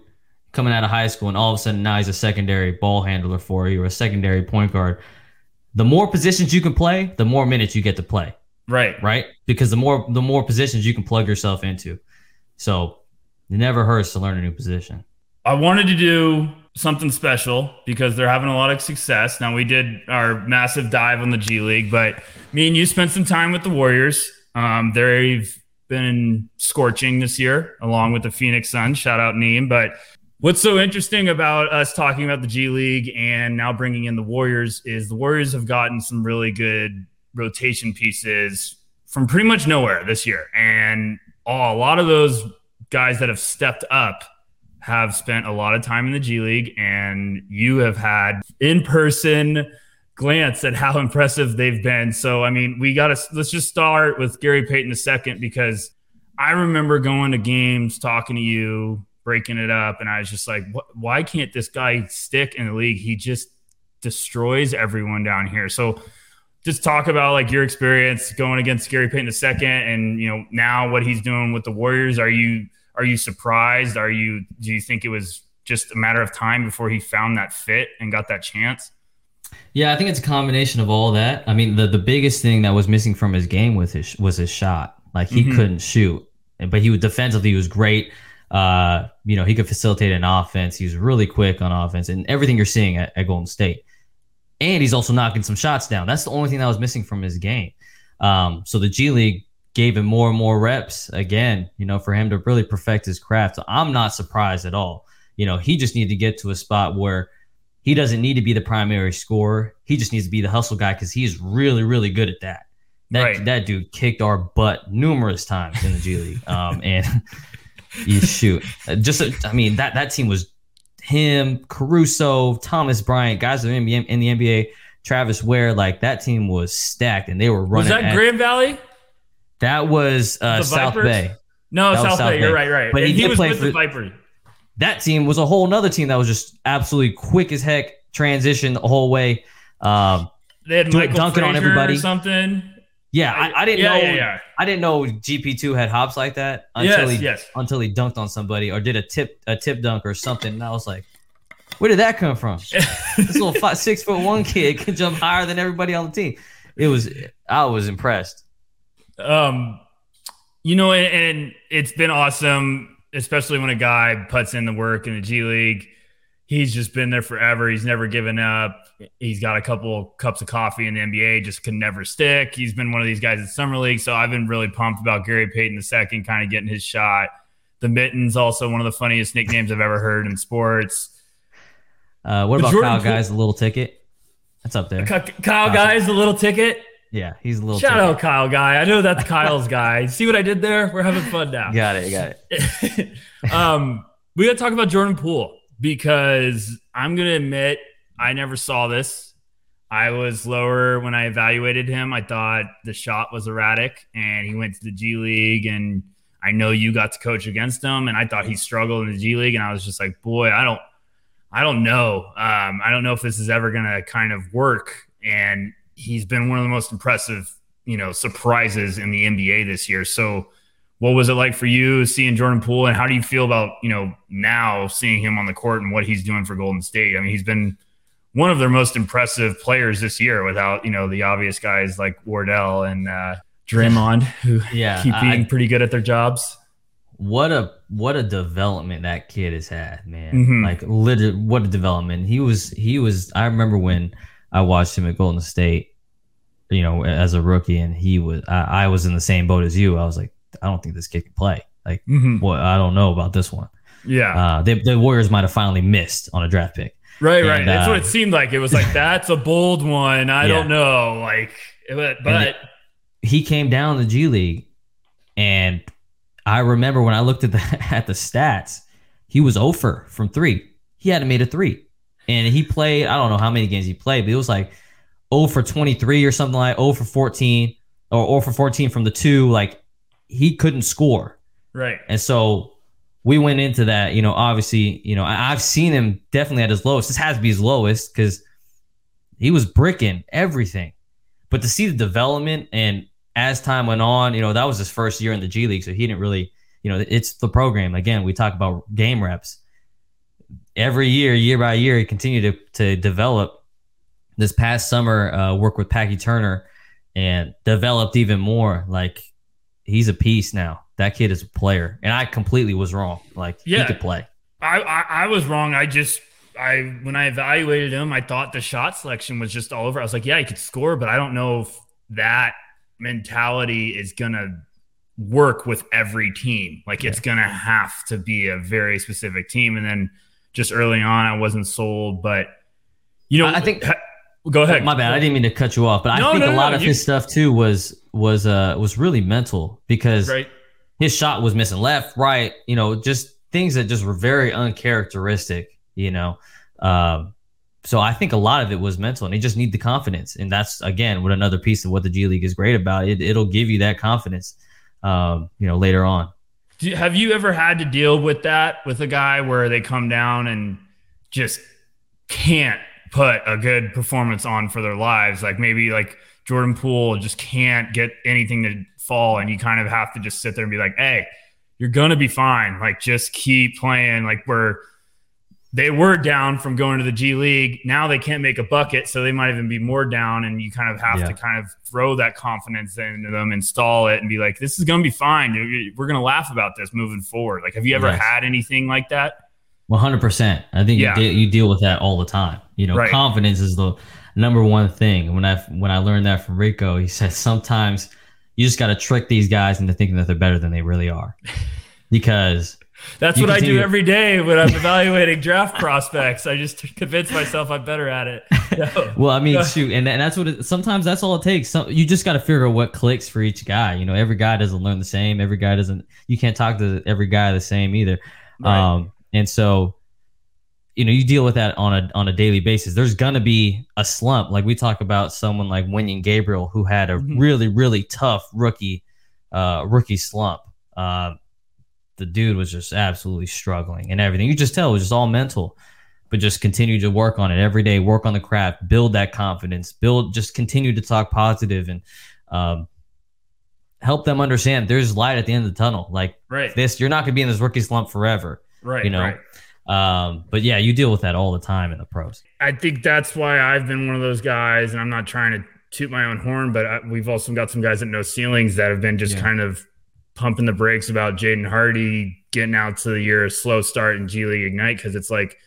coming out of high school and all of a sudden now he's a secondary ball handler for you or a secondary point guard. The more positions you can play, the more minutes you get to play. right. right? Because the more the more positions you can plug yourself into. So it never hurts to learn a new position. I wanted to do something special because they're having a lot of success. Now we did our massive dive on the G League, but me and you spent some time with the Warriors. Um, they've been scorching this year, along with the Phoenix Suns. Shout out Neem. But what's so interesting about us talking about the G League and now bringing in the Warriors is the Warriors have gotten some really good rotation pieces from pretty much nowhere this year, and a lot of those guys that have stepped up have spent a lot of time in the G League, and you have had in person glance at how impressive they've been. So, I mean, we got to let's just start with Gary Payton second because I remember going to games, talking to you, breaking it up, and I was just like, "Wh- why can't this guy stick in the league? He just destroys everyone down here. So, just talk about like your experience going against Gary Payton the second, and you know now what he's doing with the Warriors. Are you are you surprised? Are you do you think it was just a matter of time before he found that fit and got that chance? Yeah, I think it's a combination of all that. I mean, the the biggest thing that was missing from his game with his was his shot. Like he Mhm. couldn't shoot, but he was defensively he was great. Uh, you know, he could facilitate an offense. He was really quick on offense, and everything you're seeing at, at Golden State. And he's also knocking some shots down. That's the only thing that was missing from his game. Um, so the G League gave him more and more reps again, you know, for him to really perfect his craft. So I'm not surprised at all. You know, he just needed to get to a spot where he doesn't need to be the primary scorer. He just needs to be the hustle guy because he's really, really good at that. That Right. that dude kicked our butt numerous times in the G League. Um, and you shoot, Uh, just I mean that that team was him, Caruso, Thomas Bryant, guys in the NBA, in the NBA, Travis Wear. Like that team was stacked, and they were running. Was that at- Grand Valley? That was uh, The South Bay. No, South, South Bay. You're right, right. But and he he, did was play with the for- Vipers. that team was a whole nother team that was just absolutely quick as heck, transition the whole way. Um, They had Michael dunking on everybody. or something. Yeah, I, I didn't yeah, know. yeah, yeah. I didn't know GP two had hops like that until Yes, he yes. until he dunked on somebody or did a tip a tip dunk or something. And I was like, where did that come from? this little five, six foot one kid can jump higher than everybody on the team. It was I was impressed. Um, you know, and, and it's been awesome, especially when a guy puts in the work in the G League. He's just been there forever. He's never given up. He's got a couple cups of coffee in the NBA, just can never stick. He's been one of these guys in summer league, so I've been really pumped about Gary Payton II kind of getting his shot. The Mittens, also one of the funniest nicknames I've ever heard in sports. Uh, what But about Jordan Kyle Poole- Guys, the little ticket? That's up there. Ky- Kyle Guy's the little ticket. Yeah, he's a little Shout ticket. out Kyle Guy. I know that's Kyle's guy. See what I did there? We're having fun now. Got it, got it. um, we got to talk about Jordan Poole because I'm going to admit I never saw this. I was lower when I evaluated him. I thought the shot was erratic, and he went to the G League, and I know you got to coach against him, and I thought he struggled in the G League, and I was just like, boy, I don't, I don't know. Um, I don't know if this is ever going to kind of work. And he's been one of the most impressive, you know, surprises in the NBA this year. So, what was it like for you seeing Jordan Poole, and how do you feel about you know now seeing him on the court and what he's doing for Golden State? I mean, he's been one of their most impressive players this year, without you know the obvious guys like Wardell and uh, Draymond, who Yeah, keep I- being pretty good at their jobs. What a what a development that kid has had, man. Mhm. Like literally what a development. He was he was I remember when I watched him at Golden State, you know, as a rookie and he was I, I was in the same boat as you. I was like, I don't think this kid can play. Like Mhm. what I don't know about this one. Yeah, Uh they, the Warriors might have finally missed on a draft pick. right, right. That's uh, what it seemed like. It was like that's a bold one. I Yeah. don't know, like, but, but he came down the G League, and I remember when I looked at the at the stats, he was over from three. He hadn't made a three, and he played. I don't know how many games he played, but it was like 0 for 23 or something like 0 for 14 or 0 for 14 from the two. Like he couldn't score, right. and so we went into that. You know, obviously, you know, I, I've seen him definitely at his lowest. This has to be his lowest because he was bricking everything. But to see the development and as time went on, you know, that was his first year in the G League, so he didn't really, you know, it's the program. Again, we talk about game reps. Every year, year by year, he continued to to develop. This past summer, uh, worked with Packy Turner and developed even more. Like he's a piece now. That kid is a player, and I completely was wrong. Like Yeah. he could play. I, I I was wrong. I just I when I evaluated him, I thought the shot selection was just all over. I was like, yeah, he could score, but I don't know if that mentality is gonna work with every team. Like it's gonna have to be a very specific team. And then just early on, I wasn't sold, but you know, I- think- ha- go ahead. My bad. I didn't mean to cut you off, but No, I think no, a lot no, of you- his stuff too was was uh was really mental because right. his shot was missing left, right, you know, just things that just were very uncharacteristic, you know. Um, so I think a lot of it was mental, and he just need the confidence, and that's again what another piece of what the G League is great about. It it'll give you that confidence, um, you know, later on. Do you- have you ever had to deal with that with a guy where they come down and just can't put a good performance on for their lives? Like maybe like Jordan Poole just can't get anything to fall, and you kind of have to just sit there and be like, "Hey, you're gonna be fine. Like just keep playing." Like we're they were down from going to the G League. Now they can't make a bucket, so they might even be more down. And you kind of have Yeah. to kind of throw that confidence into them, install it, and be like, "This is going to be fine. We're going to laugh about this moving forward." Like, have you ever had anything like that? One hundred percent. I think Yeah. you, de- you deal with that all the time. You know, Right. confidence is the number one thing. When I when I learned that from Rico, he said sometimes you just got to trick these guys into thinking that they're better than they really are, because That's what I do every day when I'm evaluating draft prospects. I just convince myself I'm better at it. No. well, I mean, shoot, and, and that's what it, sometimes that's all it takes. Some, you just got to figure out what clicks for each guy. You know, every guy doesn't learn the same. Every guy doesn't. You can't talk to every guy the same either. Right. Um, and so, you know, you deal with that on a on a daily basis. There's gonna be a slump. Like we talk about someone like Wenyen Gabriel, who had a Mhm. really really tough rookie uh, rookie slump. Uh, the dude was just absolutely struggling and everything. You just tell it was just all mental, but just continue to work on it every day. Work on the craft, build that confidence, build. Just continue to talk positive and. Um, help them understand there's light at the end of the tunnel. Like Right. this, you're not going to be in this rookie slump forever. right. you know? Right. Um, but yeah, you deal with that all the time in the pros. I think that's why I've been one of those guys, and I'm not trying to toot my own horn, but I, we've also got some guys that know ceilings that have been just Yeah. kind of pumping the brakes about Jaden Hardy getting out to the year a slow start in G League Ignite because it's like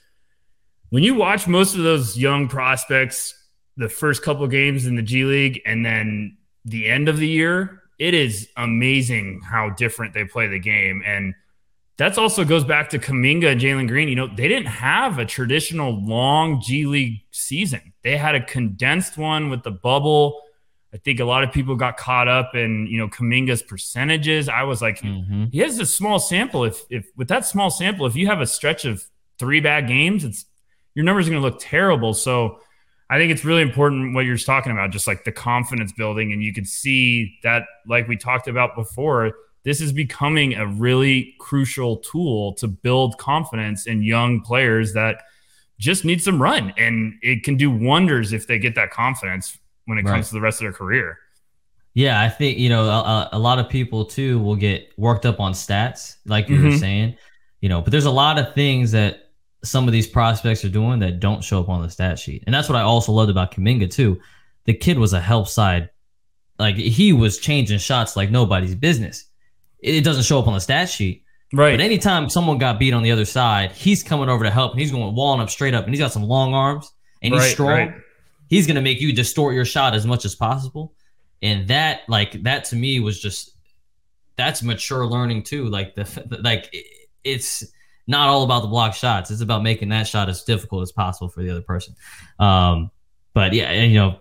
when you watch most of those young prospects, the first couple games in the G League, and then the end of the year, it is amazing how different they play the game and that's also goes back to Kuminga and Jalen Green. You know, they didn't have a traditional long G League season. They had a condensed one with the bubble. I think a lot of people got caught up in, you know, Kuminga's percentages. I was like, Mhm. he has a small sample. If if with that small sample, if you have a stretch of three bad games, it's your numbers are going to look terrible. So I think it's really important what you're talking about, just like the confidence building, and you could see that, like we talked about before, this is becoming a really crucial tool to build confidence in young players that just need some run, and it can do wonders if they get that confidence when it Right. comes to the rest of their career. Yeah, I think you know a, a lot of people too will get worked up on stats, like you were Mhm. saying, you know. But there's a lot of things that some of these prospects are doing that don't show up on the stat sheet, and that's what I also loved about Kuminga too. The kid was a help side, like he was changing shots like nobody's business. It doesn't show up on the stat sheet, Right. but anytime someone got beat on the other side, he's coming over to help, and he's going walling up straight up, and he's got some long arms, and he's Right, strong. right. he's going to make you distort your shot as much as possible. And that like that to me was just that's mature learning too. Like the like it's not all about the block shots. It's about making that shot as difficult as possible for the other person. Um but yeah and, you know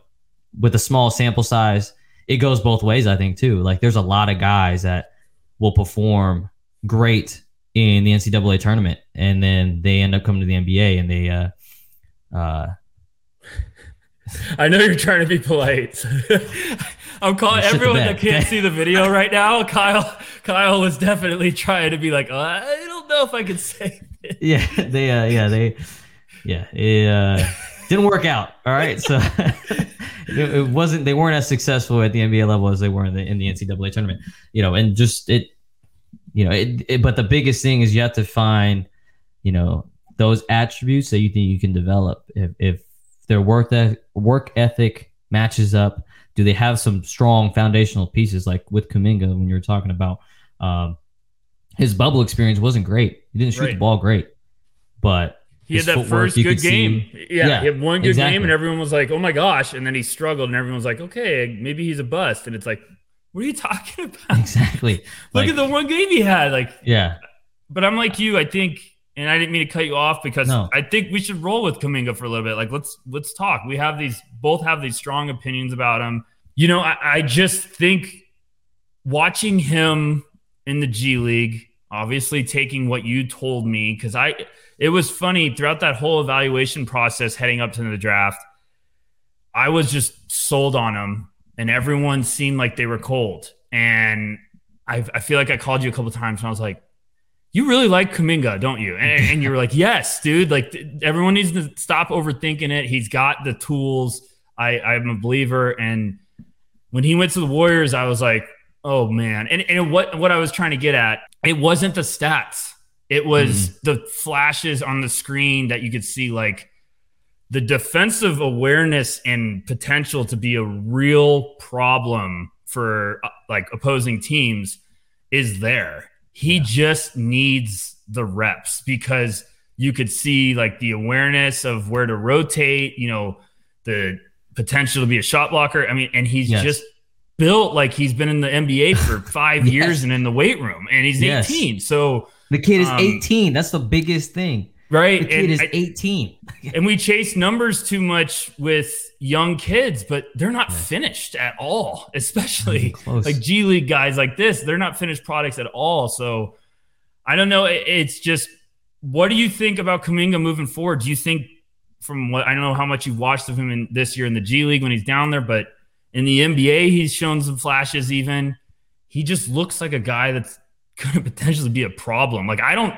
with a small sample size it goes both ways i think too. Like there's a lot of guys that will perform great in the ncaa tournament and then they end up coming to the nba and they uh uh I know you're trying to be polite. I'm calling everyone that can't see the video right now. Kyle, Kyle was definitely trying to be like, "Uh, I don't know if I can say. This. yeah they uh yeah they yeah it uh didn't work out all right so it, it wasn't they weren't as successful at the nba level as they were in the, in the ncaa tournament you know and just it you know it, it but the biggest thing is you have to find you know those attributes that you think you can develop. If, if their work that work ethic matches up do they have some strong foundational pieces? Like with Kuminga when you were talking about um his bubble experience wasn't great. He didn't shoot the ball great but He had that first good see- game. Yeah, Yeah, he had one good exactly. game, and everyone was like, "Oh my gosh!" And then he struggled, and everyone was like, "Okay, maybe he's a bust." And it's like, "What are you talking about? exactly Look Like, at the one game he had." Like, yeah but I'm like you. I think, and I didn't mean to cut you off because No. I think we should roll with Kuminga for a little bit. Like, let's let's talk. We have these both have these strong opinions about him. You know, I, I just think watching him in the G League, obviously taking what you told me because I it was funny throughout that whole evaluation process heading up to the draft. I was just sold on him, and everyone seemed like they were cold. And I, I feel like I called you a couple times, and I was like, "You really like Kuminga, don't you?" And, and you were like, "Yes, dude. Like everyone needs to stop overthinking it. He's got the tools. I, I'm a believer." And when he went to the Warriors, I was like, "Oh man!" And, and what what I was trying to get at, it wasn't the stats. It was the flashes on the screen that you could see, like the defensive awareness and potential to be a real problem for uh, like opposing teams is there. He just needs the reps because you could see like the awareness of where to rotate, you know, the potential to be a shot blocker. I mean, and he's Yes. just built like he's been in the NBA for five Yes. years and in the weight room and he's Yes. 18. So, the kid is Um, 18 that's the biggest thing right. the kid and is I- 18 and we chase numbers too much with young kids, but they're not finished at all. Especially Close. like G League guys like this, they're not finished products at all. So I don't know. It- It's just, what do you think about Kuminga moving forward? Do you think, from what I don't know how much you've watched of him in this year in the G League when he's down there, but in the NBA, he's shown some flashes. Even he just looks like a guy that's going to potentially be a problem. Like I don't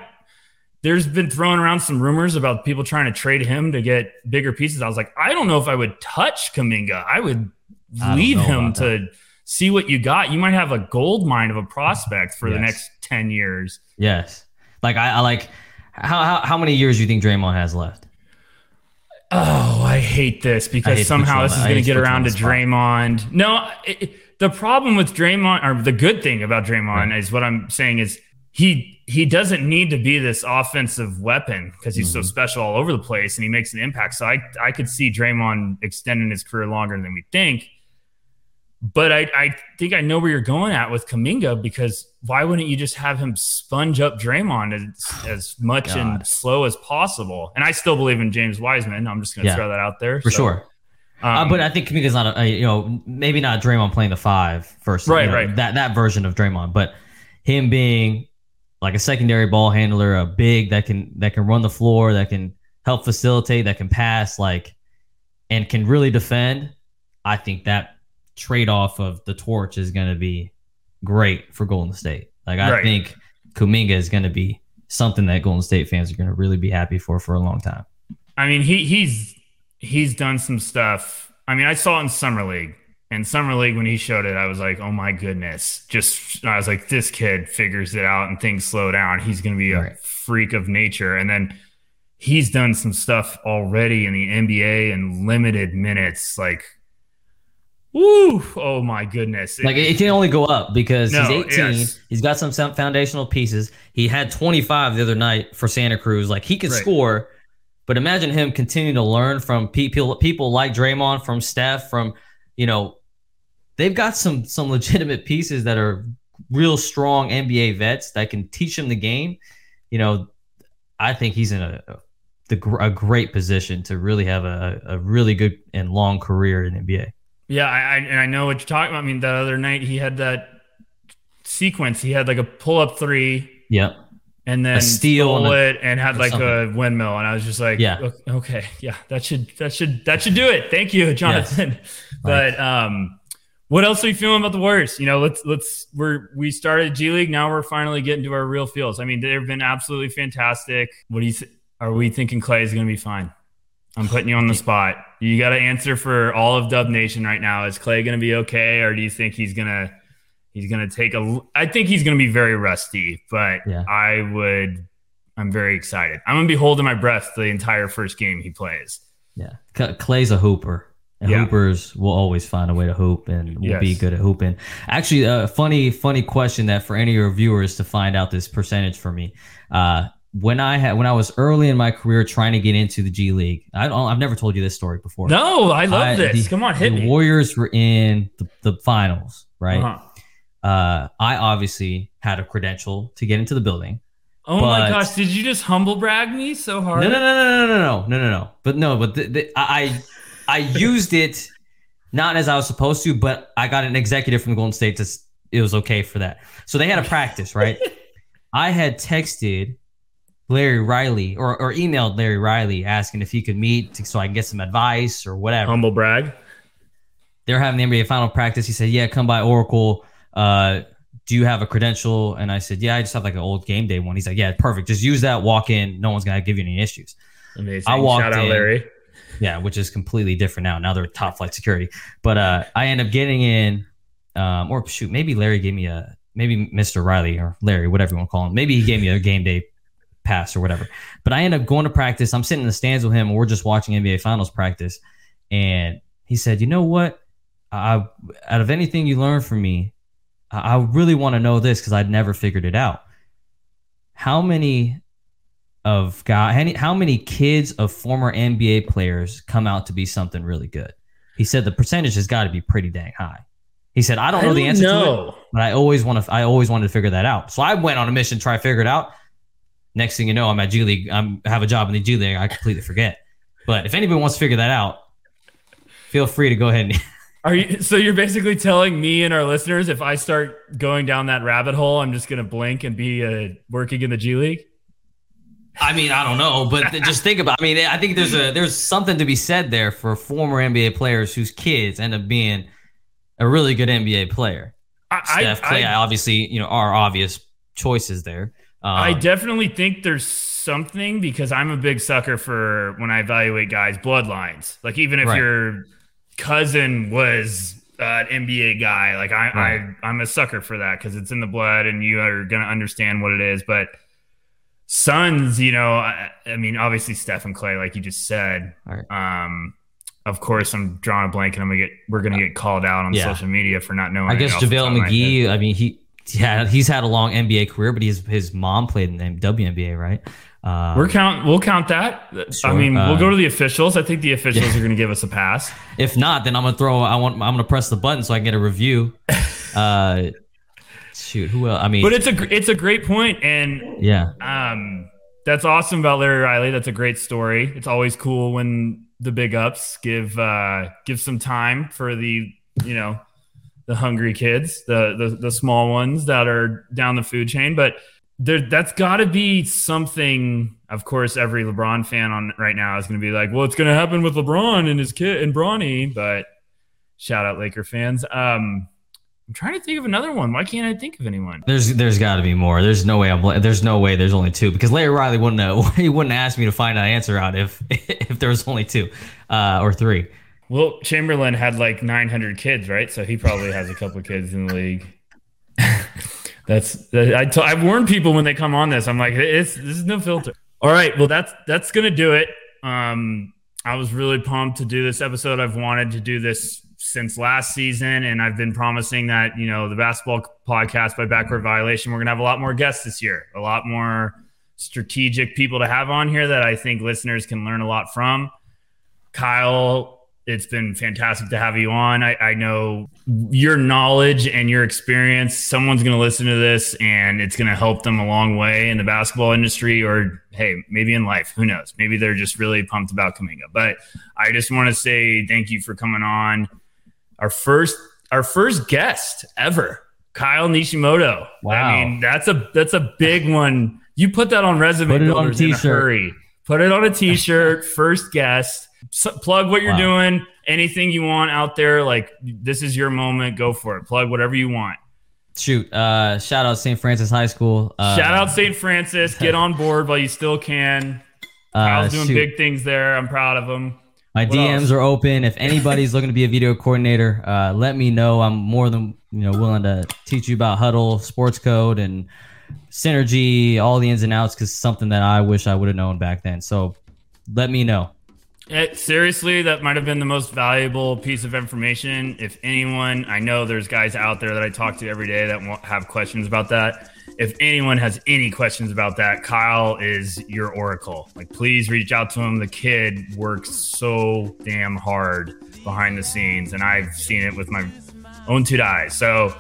there's been throwing around some rumors about people trying to trade him to get bigger pieces. I was like, I don't know if I would touch Kuminga. I would I leave him to see what you got. You might have a gold mine of a prospect for the next 10 years. Yes. Like I, I like how, how how many years do you think Draymond has left? Oh, I hate this because hate to put you somehow this is going to get put you on around to. Draymond. No, it, the problem with Draymond, or the good thing about Draymond, is what I'm saying is he he doesn't need to be this offensive weapon because he's Mm-hmm. so special all over the place and he makes an impact. So I I could see Draymond extending his career longer than we think. But I, I think I know where you're going at with Kuminga because why wouldn't you just have him sponge up Draymond as, as much and slow as possible? And I still believe in James Wiseman. I'm just going to Yeah. throw that out there For So, sure. uh, um, but I think Kuminga's not a, a you know maybe not Draymond playing the five versus Right, you know, right. that that version of Draymond, but him being like a secondary ball handler, a big that can that can run the floor, that can help facilitate, that can pass, like and can really defend. I think that trade off of the torch is going to be great for Golden State. Like I Right. think Kuminga is going to be something that Golden State fans are going to really be happy for for a long time. I mean, he he's he's done some stuff. I mean, I saw it in summer league. And summer league when he showed it, I was like, "Oh my goodness!" Just I was like, "This kid figures it out, and things slow down. He's going to be a Right. freak of nature." And then he's done some stuff already in the NBA in limited minutes. Like, woo! Oh my goodness! Like it can only go up because No, he's 18. yes. He's got some, some foundational pieces. He had 25 the other night for Santa Cruz. Like he can Right. score, but imagine him continuing to learn from people people like Draymond, from Steph, from you know, they've got some some legitimate pieces that are real strong NBA vets that can teach him the game. You know, I think he's in a the a great position to really have a, a really good and long career in NBA. Yeah, I, I and I know what you're talking about. I mean, the other night he had that sequence. He had like a pull up three, Yep. and then A steal and a- it and had like a windmill. And I was just like, Yeah. Okay, yeah, that should that should that should do it. Thank you, Jonathan. But um, what else are you feeling about the Warriors? You know, let's let's we're we started G League. Now we're finally getting to our real feels. I mean, they've been absolutely fantastic. What do you th- are we thinking? Clay is going to be fine. I'm putting you on the spot. You got to answer for all of Dub Nation right now. Is Clay going to be okay, or do you think he's gonna he's gonna take a? I think he's going to be very rusty, but Yeah. I would. I'm very excited. I'm gonna be holding my breath the entire first game he plays. Yeah, Clay's a hooper. And Yeah. hoopers will always find a way to hoop and will be good at hooping. Actually, a funny, funny question that for any of your viewers to find out this percentage for me. Uh, when I had when I was early in my career trying to get into the G League, I don't, I've never told you this story before. No, I love I- this. the- Come on, hit the me. Warriors were in the, the finals, right? Uh-huh. Uh, I obviously had a credential to get into the building. Oh my gosh, did you just humble brag me so hard? No, no, no, no, no, no, no, no, no, no. But no, but the, the, I, I used it not as I was supposed to, but I got an executive from Golden State to. It was okay for that. So they had a practice, right? I had texted Larry Riley or, or emailed Larry Riley asking if he could meet to, so I can get some advice or whatever. Humble brag. They're having the NBA final practice. He said, "Yeah, come by Oracle. Uh, do you have a credential?" And I said, "Yeah, I just have like an old game day one." He's like, "Yeah, perfect. Just use that. Walk in. No one's gonna give you any issues." Amazing. I walked Shout out in. Larry. Yeah, which is completely different now. Now they're top flight security. But uh, I end up getting in, um, or shoot, maybe Larry gave me a, maybe Mr. Riley or Larry, whatever you want to call him. Maybe he gave me a game day pass or whatever. But I end up going to practice. I'm sitting in the stands with him, and we're just watching NBA Finals practice. And he said, "You know what? I, out of anything you learned from me, I, I really want to know this because I'd never figured it out. How many of guy how many- how many kids of former NBA players come out to be something really good? He said the percentage has got to be pretty dang high. He said I don't know the answer to it, but I always want to I always wanted to figure that out. So I went on a mission to try to figure it out. Next thing you know, I'm at G League. I'm have a job in the G League. I completely forget. But if anybody wants to figure that out, feel free to go ahead and Are you so you're basically telling me and our listeners if I start going down that rabbit hole, I'm just gonna blink and be uh, working in the G League? I mean, I don't know, but just think about. I mean, I think there's a there's something to be said there for former NBA players whose kids end up being a really good NBA player. I, Steph, Clay, I, obviously, you know, are obvious choices there. Um, I definitely think there's something because I'm a big sucker for when I evaluate guys' bloodlines. Like even if Right. your cousin was uh, an NBA guy. Like I, Right. I I'm a sucker for that because it's in the blood and you are gonna understand what it is. But sons, you know, I, I mean, obviously Steph and Clay, like you just said. Right. Um, of course, I'm drawing a blank, and I'm gonna get we're gonna get called out on Yeah. social media for not knowing. I guess off the top JaVale of my head. McGee. I mean, he yeah, he's had a long NBA career, but he's his mom played in the WNBA, right? Uh, We're count. We'll count that. I Sure. mean, we'll Uh, go to the officials. I think the officials are going to give us a pass. if not, then I'm gonna throw. I want. I'm gonna press the button so I can get a review. Uh, shoot, who else? I mean, But it's a it's a great point, and yeah, um, that's awesome about Larry Riley. That's a great story. It's always cool when the big ups give uh, give some time for the you know the hungry kids, the the, the small ones that are down the food chain. But there, that's got to be something. Of course, every LeBron fan on right now is going to be like, "Well, it's going to happen with LeBron and his kid and Bronny." But shout out Laker fans. Um, I'm trying to think of another one. Why can't I think of anyone? there's there's got to be more. There's no way. I'm. There's no way. There's only two because Larry Riley wouldn't. Know, he wouldn't ask me to find an answer out if if there was only two, uh, or three. Well, Chamberlain had like 900 kids, right? So he probably has a couple of kids in the league. that's that, I t- I've warned people when they come on this. I'm like, it's this is no filter. All right, well that's that's gonna do it. Um, I was really pumped to do this episode. I've wanted to do this since last season, and I've been promising that you know the basketball podcast by Backward Violation. We're gonna have a lot more guests this year, a lot more strategic people to have on here that I think listeners can learn a lot from. Kyle, it's been fantastic to have you on. I, I know your knowledge and your experience, someone's going to listen to this and it's going to help them a long way in the basketball industry or, hey, maybe in life. Who knows? Maybe they're just really pumped about coming up. But I just want to say thank you for coming on. Our first, our first guest ever, Kyle Nishimoto. Wow. I mean, that's a that's a big one. You put that on resume Put it on a builders in a t-shirt. hurry. Put it on a t-shirt. first guest. S plug what you're Wow. doing. Anything you want out there. Like this is your moment. Go for it. Plug whatever you want. Shoot. Uh, shout out St. Francis High School. Uh, Shout out St. Francis. Get on board while you still can. uh, Kyle's doing shoot. big things there. I'm proud of him. My What DMs else? are open. If anybody's looking to be a video coordinator, uh, let me know. I'm more than you know willing to teach you about Hudl, Sports Code, and Synergy, all the ins and outs, because something that I wish I would have known back then. So let me know. Eh, seriously, that might have been the most valuable piece of information. If anyone, I know there's guys out there that I talk to every day that have questions about that. If anyone has any questions about that, Kyle is your oracle. Like, please reach out to him. The kid works so damn hard behind the scenes, and I've seen it with my own two eyes. So,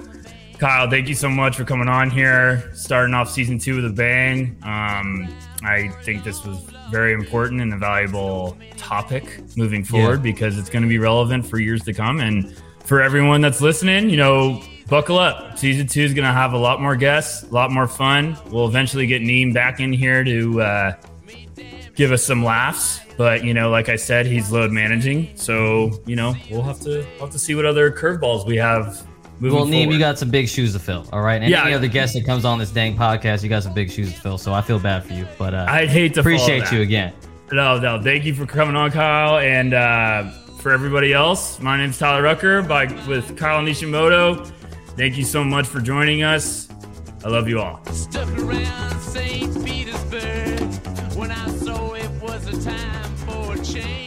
Kyle, thank you so much for coming on here, starting off season two with a bang. Um, I think this was very important and a valuable topic moving forward because it's going to be relevant for years to come. And for everyone that's listening, you know, buckle up. Season two is going to have a lot more guests, a lot more fun. We'll eventually get Neem back in here to uh, give us some laughs. But you know, like I said, he's load managing, so you know we'll have to we'll have to see what other curveballs we have. Moving Well, Neem, you got some big shoes to fill. All right. And Yeah. any other guest that comes on this dang podcast, you got some big shoes to fill. So I feel bad for you, but uh, I'd hate to appreciate that. you again. No, no. Thank you for coming on, Kyle. And uh, for everybody else, my name's Tyler Rucker by with Kyle Nishimoto. Thank you so much for joining us. I love you all. Stuck around St. Petersburg when I saw it was a time for a change.